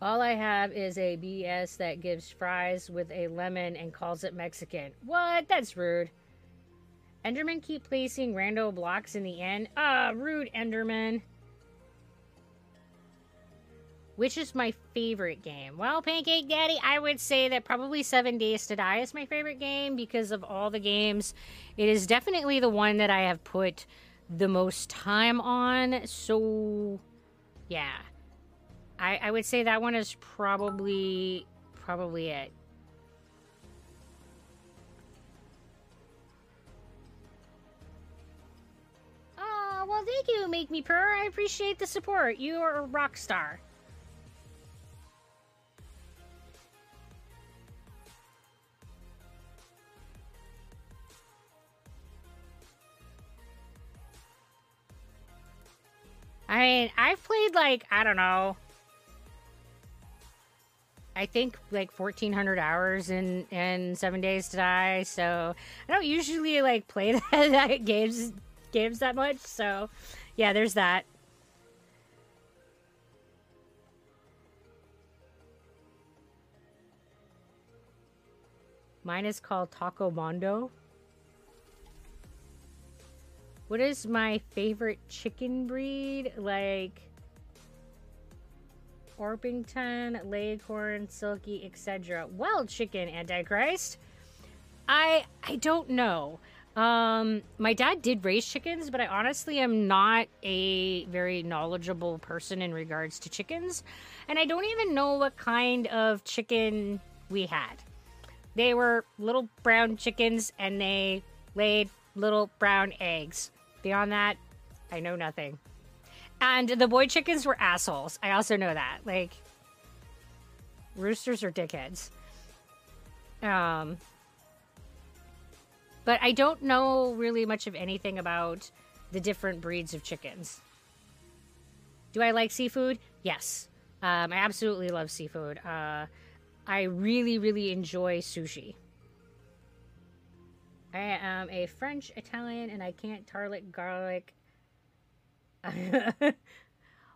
All I have is a BS that gives fries with a lemon and calls it Mexican. What? That's rude. Enderman keep placing rando blocks in the end. Ah, rude Enderman. Which is my favorite game? Well, Pancake Daddy, I would say that probably Seven Days to Die is my favorite game because of all the games. It is definitely the one that I have put the most time on. So, yeah. I, I would say that one is probably probably it. Oh, well, thank you, Make Me Purr. I appreciate the support. You are a rock star. I mean, I've played like, I don't know, I think like 1400 hours in in 7 days to die, so I don't usually like play that, that games games that much, so yeah, there's that. Mine is called Taco Mondo. What is my favorite chicken breed? Like Orpington, Leghorn, Silkie, etc. Wild chicken, Antichrist. I I don't know. Um, my dad did raise chickens, but I honestly am not a very knowledgeable person in regards to chickens, and I don't even know what kind of chicken we had. They were little brown chickens, and they laid little brown eggs. Beyond that, I know nothing. And the boy chickens were assholes. I also know that. Like, roosters are dickheads. Um, but I don't know really much of anything about the different breeds of chickens. Do I like seafood? Yes. Um, I absolutely love seafood. Uh, I really, really enjoy sushi. I am a French Italian and I can't tarlet garlic.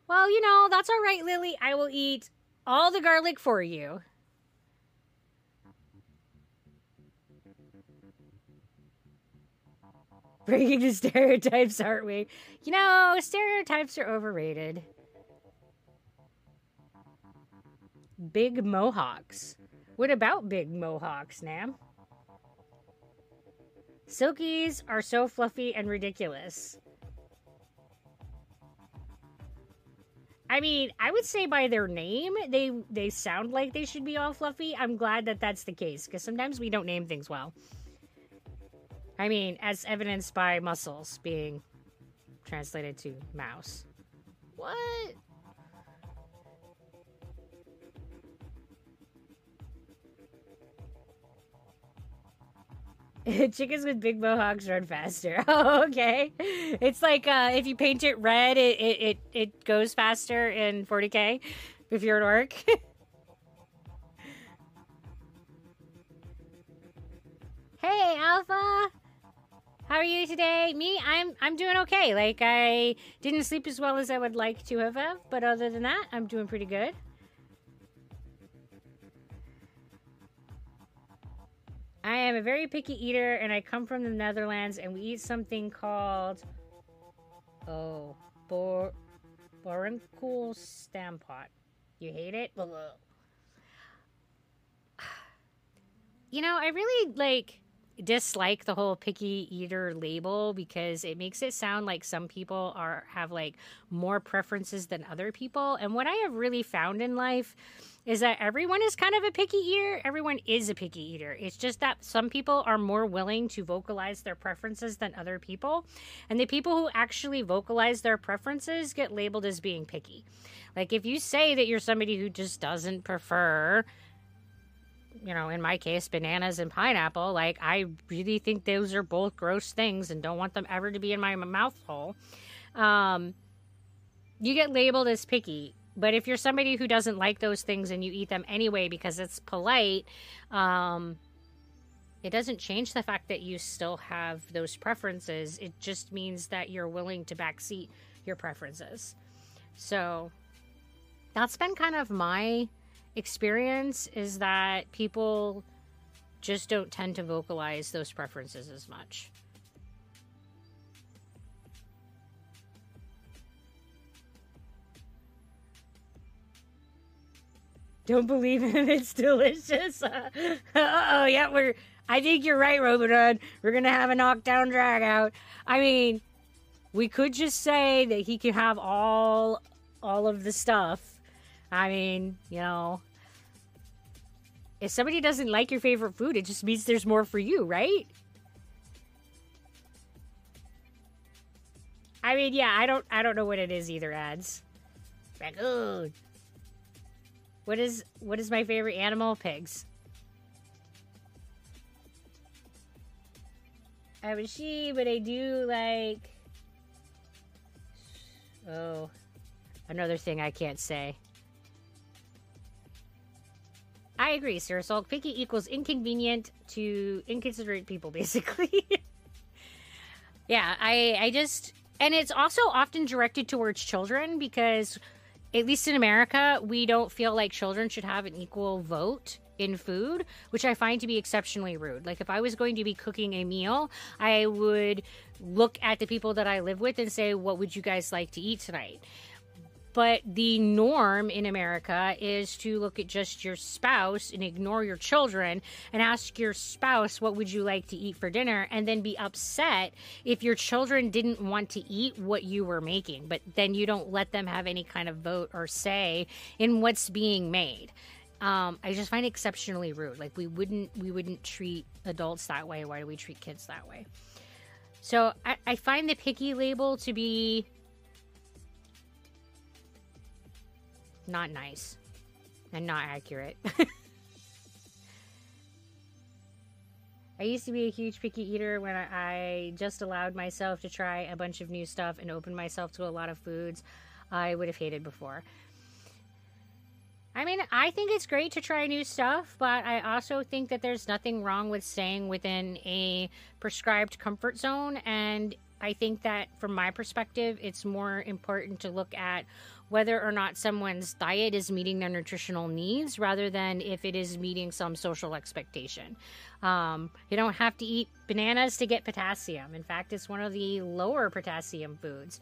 well, you know, that's all right, Lily. I will eat all the garlic for you. Breaking the stereotypes, aren't we? You know, stereotypes are overrated. Big mohawks. What about big mohawks, Nam? Silkies are so fluffy and ridiculous. I mean, I would say by their name, they they sound like they should be all fluffy. I'm glad that that's the case because sometimes we don't name things well. I mean, as evidenced by muscles being translated to mouse. What? Chickens with big mohawks run faster. Oh, okay. It's like uh, if you paint it red, it, it, it, it goes faster in 40k if you're an orc. hey, Alpha. How are you today? Me, I'm I'm doing okay. Like I didn't sleep as well as I would like to have, but other than that, I'm doing pretty good. I am a very picky eater and I come from the Netherlands and we eat something called oh bor Boerenkool stamppot. You hate it? You know, I really like dislike the whole picky eater label because it makes it sound like some people are have like more preferences than other people. And what I have really found in life is that everyone is kind of a picky eater. Everyone is a picky eater. It's just that some people are more willing to vocalize their preferences than other people. And the people who actually vocalize their preferences get labeled as being picky. Like if you say that you're somebody who just doesn't prefer you know, in my case, bananas and pineapple, like I really think those are both gross things and don't want them ever to be in my mouth hole. Um, you get labeled as picky. But if you're somebody who doesn't like those things and you eat them anyway because it's polite, um, it doesn't change the fact that you still have those preferences. It just means that you're willing to backseat your preferences. So, that's been kind of my experience is that people just don't tend to vocalize those preferences as much. Don't believe him. It's delicious. Uh oh, yeah, we're. I think you're right, Robodon. We're gonna have a knockdown drag out. I mean, we could just say that he can have all, all of the stuff. I mean, you know, if somebody doesn't like your favorite food, it just means there's more for you, right? I mean, yeah, I don't, I don't know what it is either. Ads, raccoon. What is what is my favorite animal? Pigs. I have a sheep, but I do like. Oh, another thing I can't say. I agree, Sir Salt. Picky equals inconvenient to inconsiderate people, basically. yeah, I I just and it's also often directed towards children because at least in America, we don't feel like children should have an equal vote in food, which I find to be exceptionally rude. Like if I was going to be cooking a meal, I would look at the people that I live with and say, "What would you guys like to eat tonight?" But the norm in America is to look at just your spouse and ignore your children and ask your spouse, What would you like to eat for dinner? And then be upset if your children didn't want to eat what you were making. But then you don't let them have any kind of vote or say in what's being made. Um, I just find it exceptionally rude. Like we wouldn't we wouldn't treat adults that way. Why do we treat kids that way? So I, I find the picky label to be not nice and not accurate. I used to be a huge picky eater when I just allowed myself to try a bunch of new stuff and open myself to a lot of foods I would have hated before. I mean, I think it's great to try new stuff, but I also think that there's nothing wrong with staying within a prescribed comfort zone. And I think that from my perspective, it's more important to look at whether or not someone's diet is meeting their nutritional needs rather than if it is meeting some social expectation. Um, you don't have to eat bananas to get potassium. In fact, it's one of the lower potassium foods.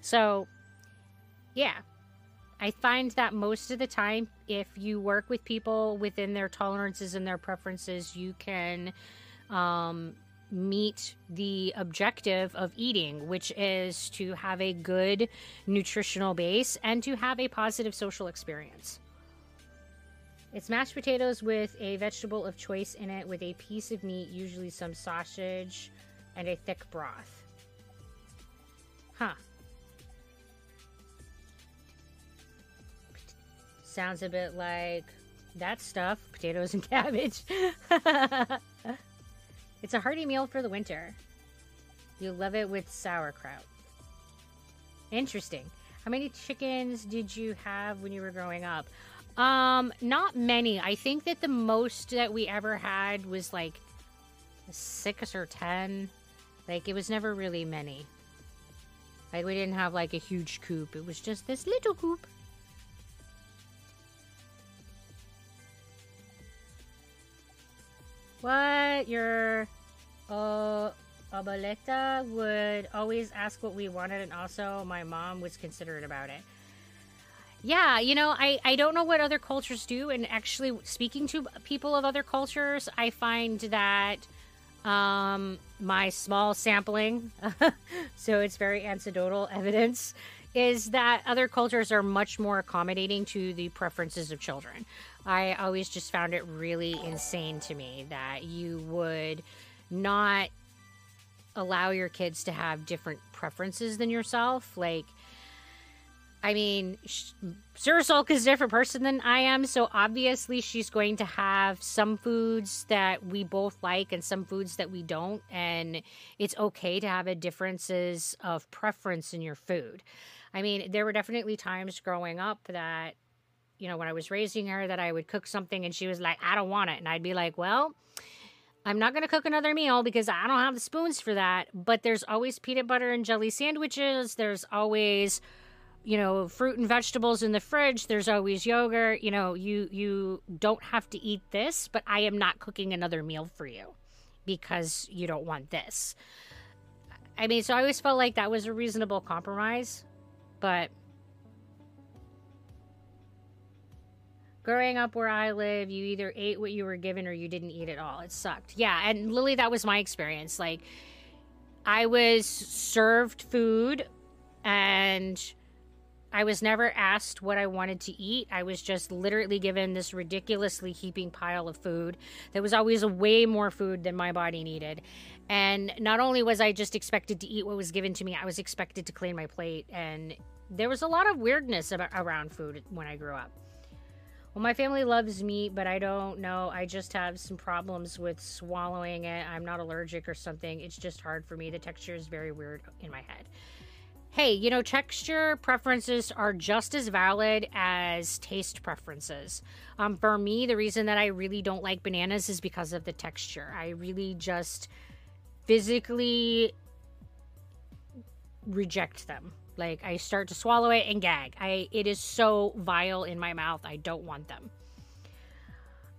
So, yeah, I find that most of the time, if you work with people within their tolerances and their preferences, you can um, meet the objective of eating, which is to have a good nutritional base and to have a positive social experience. It's mashed potatoes with a vegetable of choice in it, with a piece of meat, usually some sausage, and a thick broth. Huh. Sounds a bit like that stuff potatoes and cabbage. It's a hearty meal for the winter. You love it with sauerkraut. Interesting. How many chickens did you have when you were growing up? Um, not many. I think that the most that we ever had was like six or ten. Like it was never really many. Like we didn't have like a huge coop. It was just this little coop. What? Your uh, abuelita would always ask what we wanted, and also my mom was considerate about it. Yeah, you know, I, I don't know what other cultures do, and actually speaking to people of other cultures, I find that um, my small sampling, so it's very anecdotal evidence, is that other cultures are much more accommodating to the preferences of children. I always just found it really insane to me that you would not allow your kids to have different preferences than yourself. Like, I mean, Sulk is a different person than I am, so obviously she's going to have some foods that we both like and some foods that we don't, and it's okay to have a differences of preference in your food. I mean, there were definitely times growing up that you know, when I was raising her, that I would cook something and she was like, I don't want it. And I'd be like, well, I'm not going to cook another meal because I don't have the spoons for that. But there's always peanut butter and jelly sandwiches. There's always you know fruit and vegetables in the fridge there's always yogurt you know you you don't have to eat this but i am not cooking another meal for you because you don't want this i mean so i always felt like that was a reasonable compromise but growing up where I live, you either ate what you were given or you didn't eat at all. It sucked. Yeah, and Lily, that was my experience. Like, I was served food and I was never asked what I wanted to eat. I was just literally given this ridiculously heaping pile of food that was always way more food than my body needed. And not only was I just expected to eat what was given to me, I was expected to clean my plate. And there was a lot of weirdness about, around food when I grew up. Well, my family loves meat, but I don't know. I just have some problems with swallowing it. I'm not allergic or something. It's just hard for me. The texture is very weird in my head. Hey, you know, texture preferences are just as valid as taste preferences. Um, for me, the reason that I really don't like bananas is because of the texture. I really just physically reject them. Like I start to swallow it and gag. I it is so vile in my mouth. I don't want them.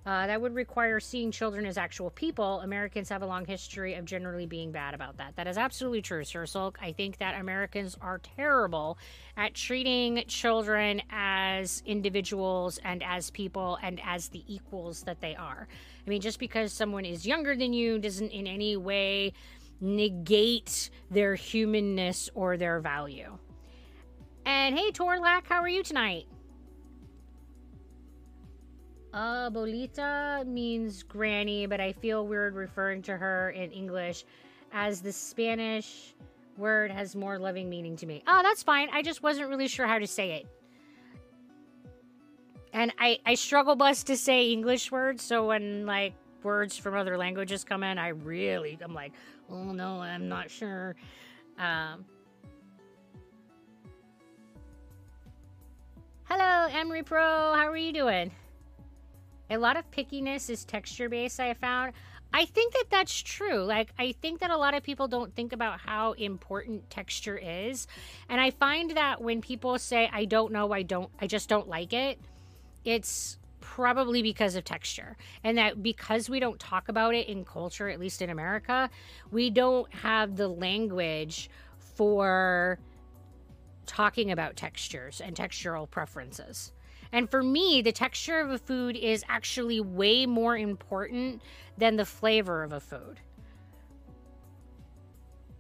Uh, that would require seeing children as actual people. Americans have a long history of generally being bad about that. That is absolutely true, Sir Sulk. I think that Americans are terrible at treating children as individuals and as people and as the equals that they are. I mean, just because someone is younger than you doesn't in any way negate their humanness or their value. And hey, Torlak, how are you tonight? Abuelita means granny, but I feel weird referring to her in English as the Spanish word has more loving meaning to me. Oh, that's fine. I just wasn't really sure how to say it. And I, I struggle bus to say English words, so when like words from other languages come in, I really I'm like, oh no, I'm not sure. Um, Hello, Emery Pro. How are you doing? A lot of pickiness is texture based, I found. I think that that's true. Like, I think that a lot of people don't think about how important texture is. And I find that when people say, I don't know, I don't, I just don't like it, it's probably because of texture. And that because we don't talk about it in culture, at least in America, we don't have the language for talking about textures and textural preferences. And for me, the texture of a food is actually way more important than the flavor of a food.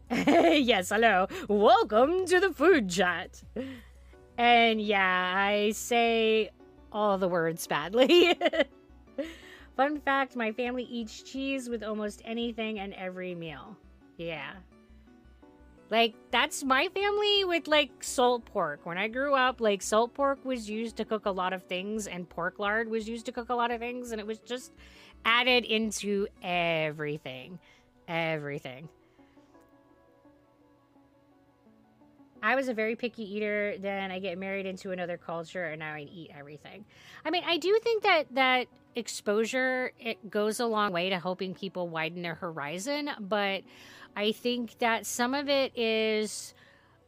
yes, hello. Welcome to the food chat. And yeah, I say all the words badly. Fun fact my family eats cheese with almost anything and every meal. Yeah, like that's my family with like salt pork. When I grew up, like salt pork was used to cook a lot of things and pork lard was used to cook a lot of things and it was just added into everything. Everything. I was a very picky eater. Then I get married into another culture, and now I eat everything. I mean, I do think that that exposure it goes a long way to helping people widen their horizon, but I think that some of it is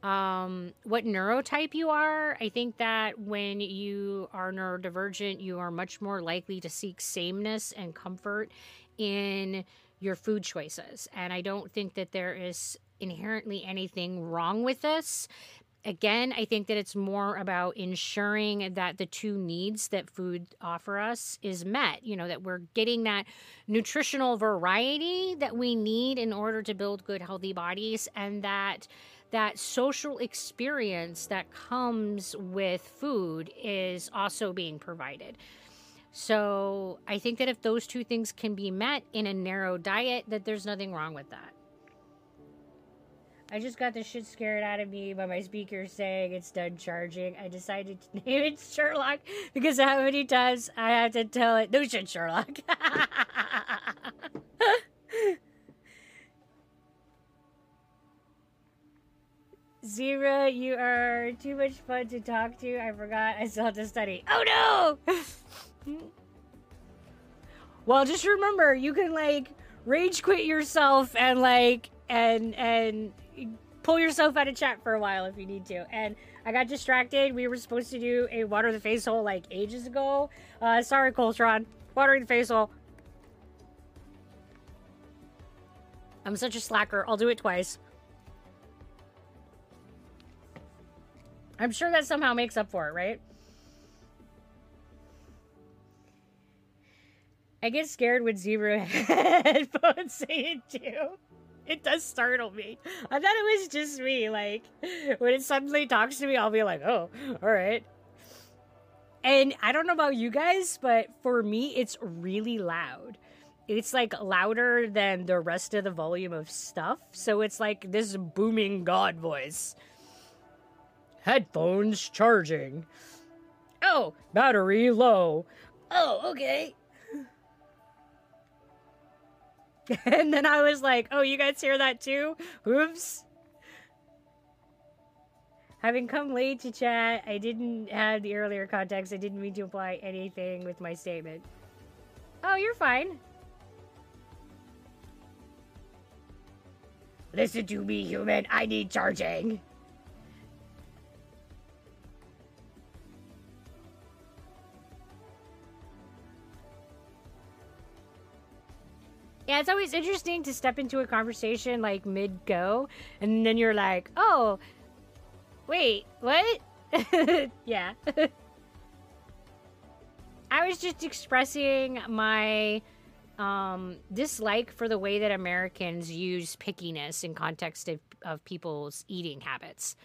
um, what neurotype you are. I think that when you are neurodivergent, you are much more likely to seek sameness and comfort in your food choices. And I don't think that there is inherently anything wrong with this again, I think that it's more about ensuring that the two needs that food offer us is met. You know, that we're getting that nutritional variety that we need in order to build good, healthy bodies, and that that social experience that comes with food is also being provided. So I think that if those two things can be met in a narrow diet, that there's nothing wrong with that. I just got the shit scared out of me by my speaker saying it's done charging. I decided to name it Sherlock because how many times I have to tell it, no shit, Sherlock. Zira, you are too much fun to talk to. I forgot I still have to study. Oh no! well, just remember, you can like rage quit yourself and like and and pull yourself out of chat for a while if you need to. And I got distracted. We were supposed to do a water the face hole like ages ago. Uh, sorry, Coltron. Watering the face hole. I'm such a slacker. I'll do it twice. I'm sure that somehow makes up for it, right? I get scared when zebra headphones say it too. It does startle me. I thought it was just me. Like, when it suddenly talks to me, I'll be like, oh, all right. And I don't know about you guys, but for me, it's really loud. It's like louder than the rest of the volume of stuff. So it's like this booming God voice. Headphones charging. Oh, battery low. Oh, okay. and then I was like, oh, you guys hear that too? Oops. Having come late to chat, I didn't have the earlier context. I didn't mean to imply anything with my statement. Oh, you're fine. Listen to me, human. I need charging. Yeah, it's always interesting to step into a conversation like mid go, and then you're like, oh, wait, what? yeah. I was just expressing my um, dislike for the way that Americans use pickiness in context of, of people's eating habits.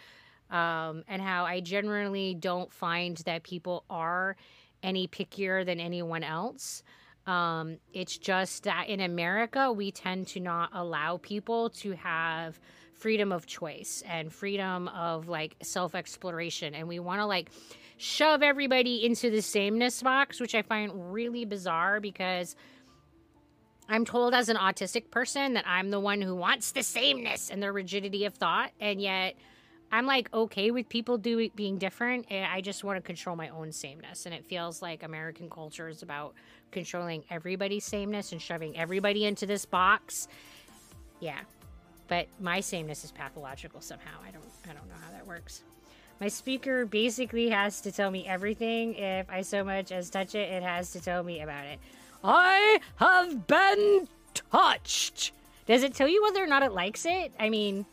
Um, and how I generally don't find that people are any pickier than anyone else. Um, it's just that in America, we tend to not allow people to have freedom of choice and freedom of like self exploration. And we want to like shove everybody into the sameness box, which I find really bizarre because I'm told as an autistic person that I'm the one who wants the sameness and the rigidity of thought. And yet, I'm like okay with people do being different. I just want to control my own sameness, and it feels like American culture is about controlling everybody's sameness and shoving everybody into this box. Yeah. But my sameness is pathological somehow. I don't I don't know how that works. My speaker basically has to tell me everything. If I so much as touch it, it has to tell me about it. I have been touched. Does it tell you whether or not it likes it? I mean,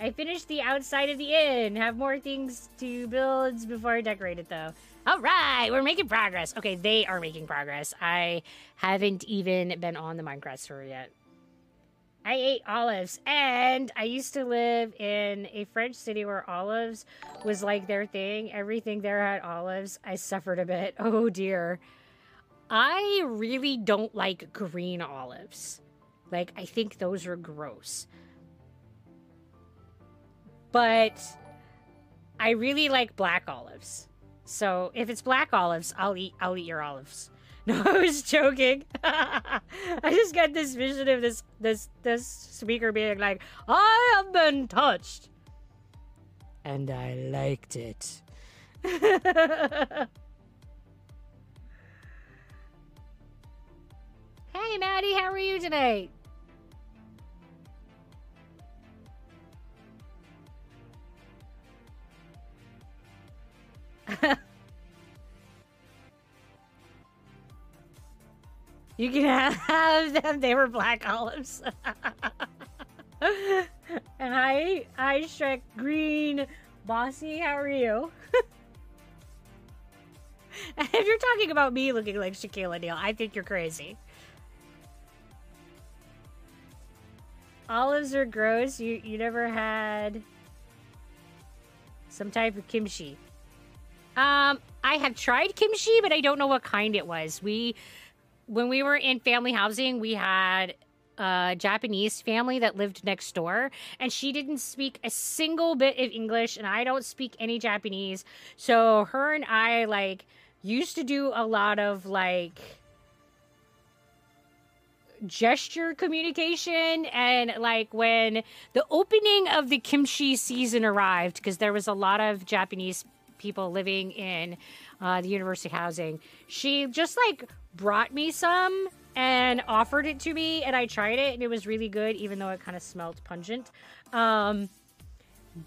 I finished the outside of the inn. Have more things to build before I decorate it, though. All right, we're making progress. Okay, they are making progress. I haven't even been on the Minecraft server yet. I ate olives, and I used to live in a French city where olives was like their thing. Everything there had olives. I suffered a bit. Oh dear. I really don't like green olives. Like, I think those are gross. But I really like black olives. So if it's black olives, I'll eat I'll eat your olives. No, I was joking. I just got this vision of this this this speaker being like, "I have been touched," and I liked it. hey, Maddie, how are you today? you can have them. They were black olives. and I, I Shrek Green. Bossy, how are you? if you're talking about me looking like Shaquille O'Neal, I think you're crazy. Olives are gross. You you never had some type of kimchi. Um, I have tried kimchi, but I don't know what kind it was. We, when we were in family housing, we had a Japanese family that lived next door, and she didn't speak a single bit of English, and I don't speak any Japanese. So her and I like used to do a lot of like gesture communication and like when the opening of the kimchi season arrived because there was a lot of japanese people living in uh, the university housing. She just like brought me some and offered it to me, and I tried it, and it was really good, even though it kind of smelled pungent. Um,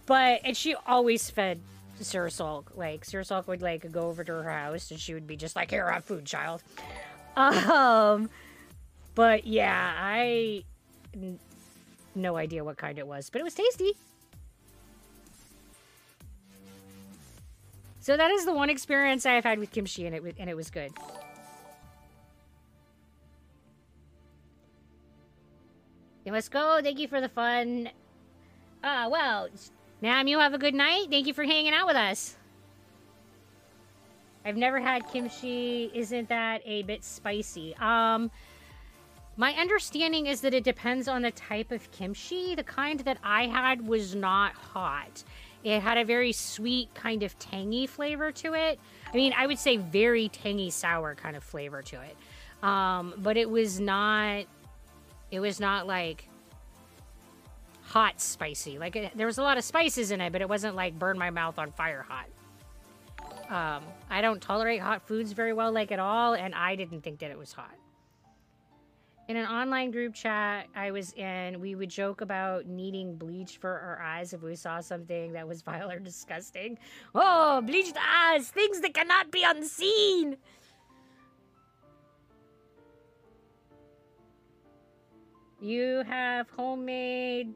but and she always fed Sir Sulk. Like Sir Sulk would like go over to her house, and she would be just like, "Here, have food, child." Um, but yeah, I n- no idea what kind it was, but it was tasty. So that is the one experience I've had with kimchi, and it and it was good. You must go. Thank you for the fun. Ah, uh, well, ma'am, you have a good night. Thank you for hanging out with us. I've never had kimchi. Isn't that a bit spicy? Um, my understanding is that it depends on the type of kimchi. The kind that I had was not hot. It had a very sweet, kind of tangy flavor to it. I mean, I would say very tangy, sour kind of flavor to it. Um, but it was not. It was not like hot spicy. Like it, there was a lot of spices in it, but it wasn't like burn my mouth on fire hot. Um, I don't tolerate hot foods very well, like at all, and I didn't think that it was hot. In an online group chat I was in, we would joke about needing bleach for our eyes if we saw something that was vile or disgusting. Oh, bleached eyes, things that cannot be unseen. You have homemade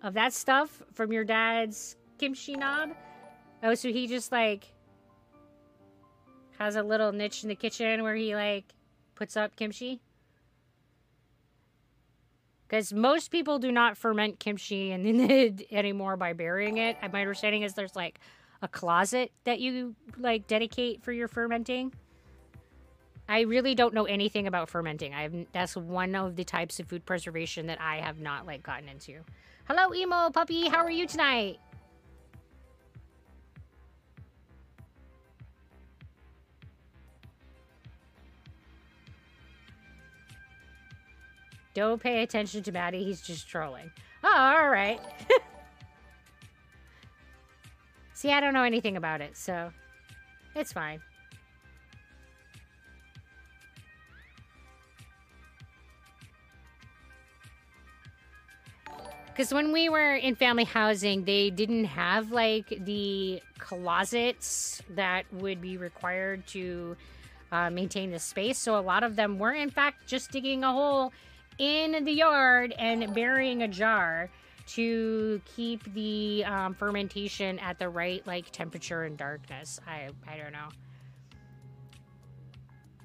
of that stuff from your dad's kimchi knob? Oh, so he just like has a little niche in the kitchen where he like puts up kimchi? Because most people do not ferment kimchi and then anymore by burying it. My understanding is there's like a closet that you like dedicate for your fermenting. I really don't know anything about fermenting. I have that's one of the types of food preservation that I have not like gotten into. Hello, emo puppy. How are you tonight? Don't pay attention to Maddie. He's just trolling. Oh, all right. See, I don't know anything about it, so it's fine. Because when we were in family housing, they didn't have like the closets that would be required to uh, maintain the space. So a lot of them were, in fact, just digging a hole in the yard and burying a jar to keep the um, fermentation at the right like temperature and darkness. I I don't know.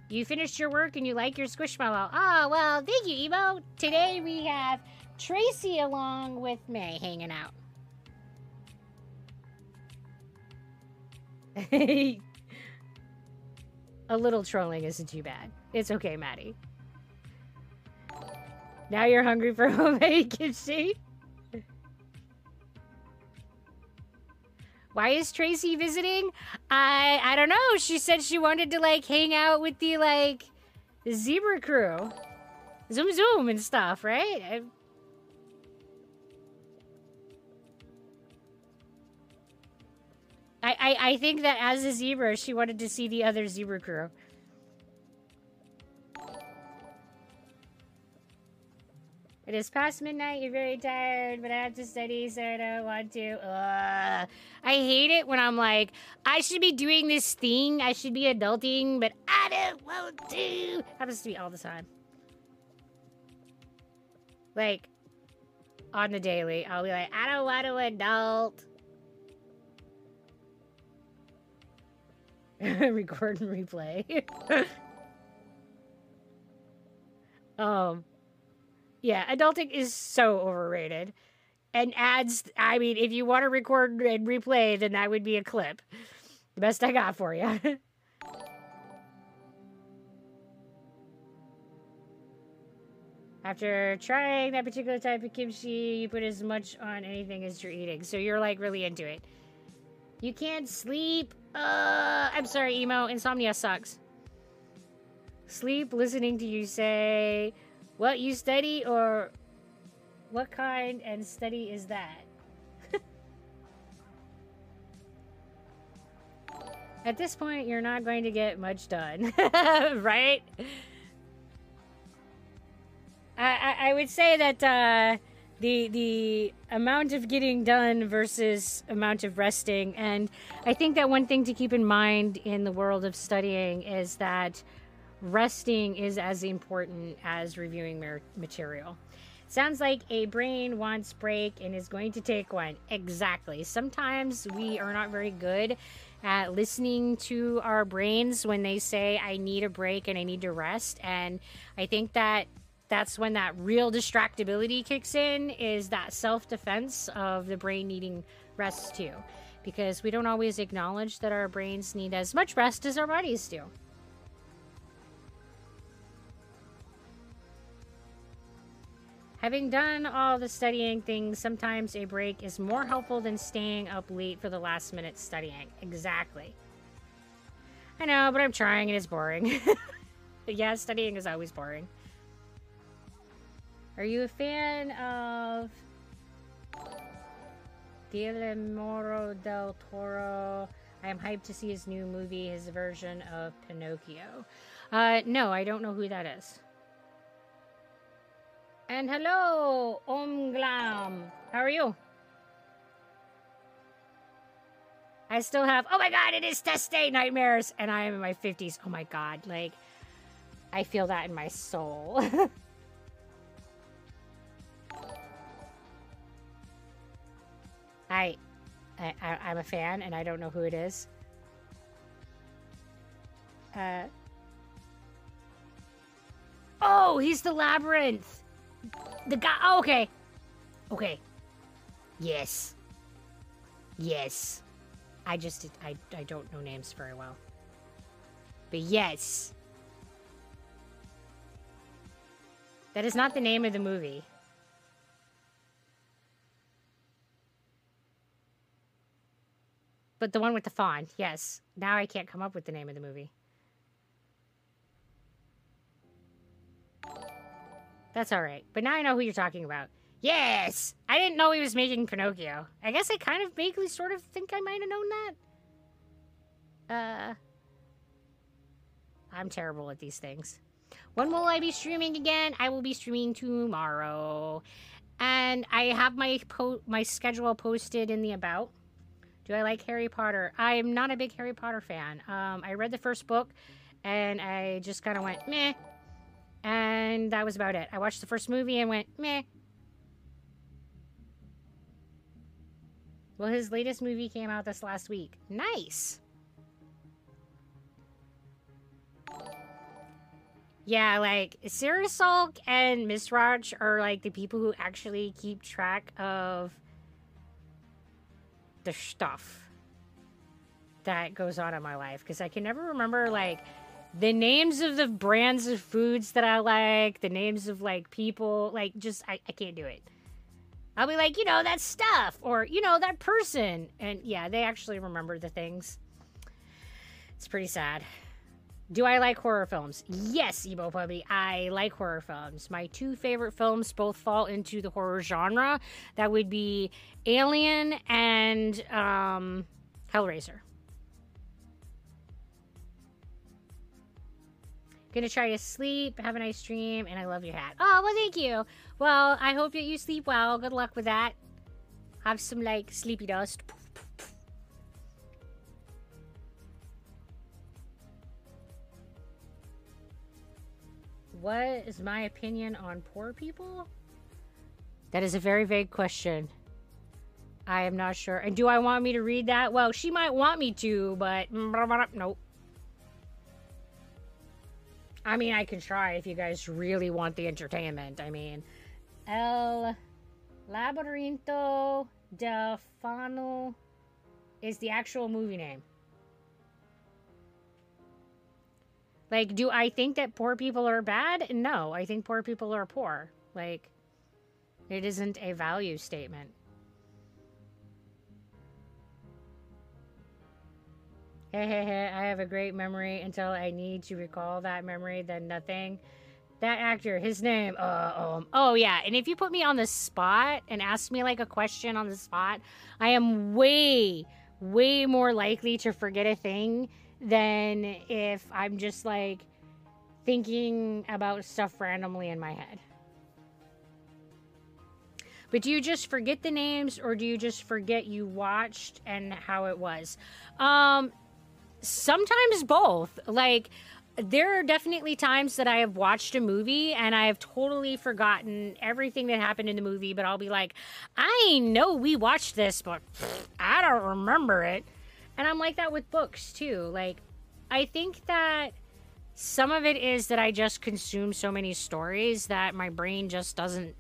You finished your work and you like your squishmallow. Oh, well, thank you, Emo. Today we have Tracy along with me hanging out. A little trolling isn't too bad. It's okay, Maddie. Now you're hungry for homemade kimchi? Why is Tracy visiting? I I don't know. She said she wanted to like hang out with the like the zebra crew. Zoom zoom and stuff, right? I, I, I, I think that as a zebra, she wanted to see the other zebra crew. It is past midnight, you're very tired, but I have to study, so I don't want to. Ugh. I hate it when I'm like, I should be doing this thing, I should be adulting, but I don't want to. Happens to me all the time. Like, on the daily, I'll be like, I don't want to adult. Record and replay. um, yeah, adulting is so overrated. And ads, I mean, if you want to record and replay, then that would be a clip. The best I got for you. After trying that particular type of kimchi, you put as much on anything as you're eating. So you're like really into it. You can't sleep. Uh, I'm sorry, emo. Insomnia sucks. Sleep listening to you say what you study or what kind and study is that? At this point, you're not going to get much done, right? I, I, I, would say that uh, the the amount of getting done versus amount of resting, and I think that one thing to keep in mind in the world of studying is that resting is as important as reviewing material. Sounds like a brain wants break and is going to take one. Exactly. Sometimes we are not very good at listening to our brains when they say I need a break and I need to rest and I think that that's when that real distractibility kicks in is that self-defense of the brain needing rest too because we don't always acknowledge that our brains need as much rest as our bodies do. Having done all the studying things, sometimes a break is more helpful than staying up late for the last minute studying. Exactly. I know, but I'm trying and it's boring. yeah, studying is always boring. Are you a fan of Guillermo del Toro? I am hyped to see his new movie, his version of Pinocchio. Uh, no, I don't know who that is. And hello, Om Glam. How are you? I still have, oh my god, it is test day nightmares. And I am in my 50s. Oh my god, like, I feel that in my soul. I, I, I'm a fan, and I don't know who it is. Uh, oh, he's the labyrinth. The guy. Oh, okay. Okay. Yes. Yes. I just I I don't know names very well. But yes. That is not the name of the movie. But the one with the fawn, yes. Now I can't come up with the name of the movie. That's all right. But now I know who you're talking about. Yes! I didn't know he was making Pinocchio. I guess I kind of vaguely sort of think I might have known that. Uh... I'm terrible at these things. When will I be streaming again? I will be streaming tomorrow. And I have my my schedule posted in the about. Do I like Harry Potter? I'm not a big Harry Potter fan. Um, I read the first book and I just kind of went meh. And that was about it. I watched the first movie and went, meh. Well, his latest movie came out this last week. Nice. Yeah, like Sarah Salk and Miss are like the people who actually keep track of the stuff that goes on in my life because I can never remember like the names of the brands of foods that I like, the names of like people, like just I, I can't do it. I'll be like, you know, that stuff, or you know, that person. And yeah, they actually remember the things. It's pretty sad. Do I like horror films? Yes, Emo Puppy. I like horror films. My two favorite films both fall into the horror genre. That would be Alien and um, Hellraiser. Gonna try to sleep. Have a nice dream. And I love your hat. Oh, well, thank you. Well, I hope that you sleep well. Good luck with that. Have some, like, sleepy dust. What is my opinion on poor people? That is a very vague question. I am not sure. And do I want me to read that? Well, she might want me to, but nope. I mean, I can try if you guys really want the entertainment. I mean, El Laberinto del Fauno is the actual movie name. Like, do I think that poor people are bad? No, I think poor people are poor. Like, it isn't a value statement. Hey, hey, hey, I have a great memory until I need to recall that memory, then nothing. That actor, his name, uh, um, oh yeah. And if you put me on the spot and ask me like a question on the spot, I am way way more likely to forget a thing than if I'm just like thinking about stuff randomly in my head. But do you just forget the names or do you just forget you watched and how it was? Um sometimes both. Like there are definitely times that I have watched a movie and I have totally forgotten everything that happened in the movie, but I'll be like, I know we watched this, but I don't remember it. And I'm like that with books too. Like, I think that some of it is that I just consume so many stories that my brain just doesn't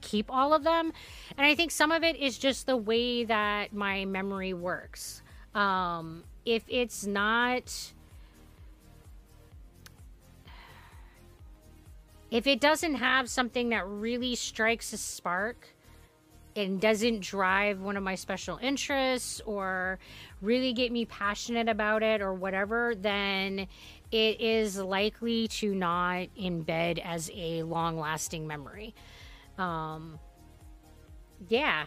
keep all of them. And I think some of it is just the way that my memory works. Um, if it's not if it doesn't have something that really strikes a spark and doesn't drive one of my special interests or really get me passionate about it or whatever, then it is likely to not embed as a long lasting memory. Um, yeah,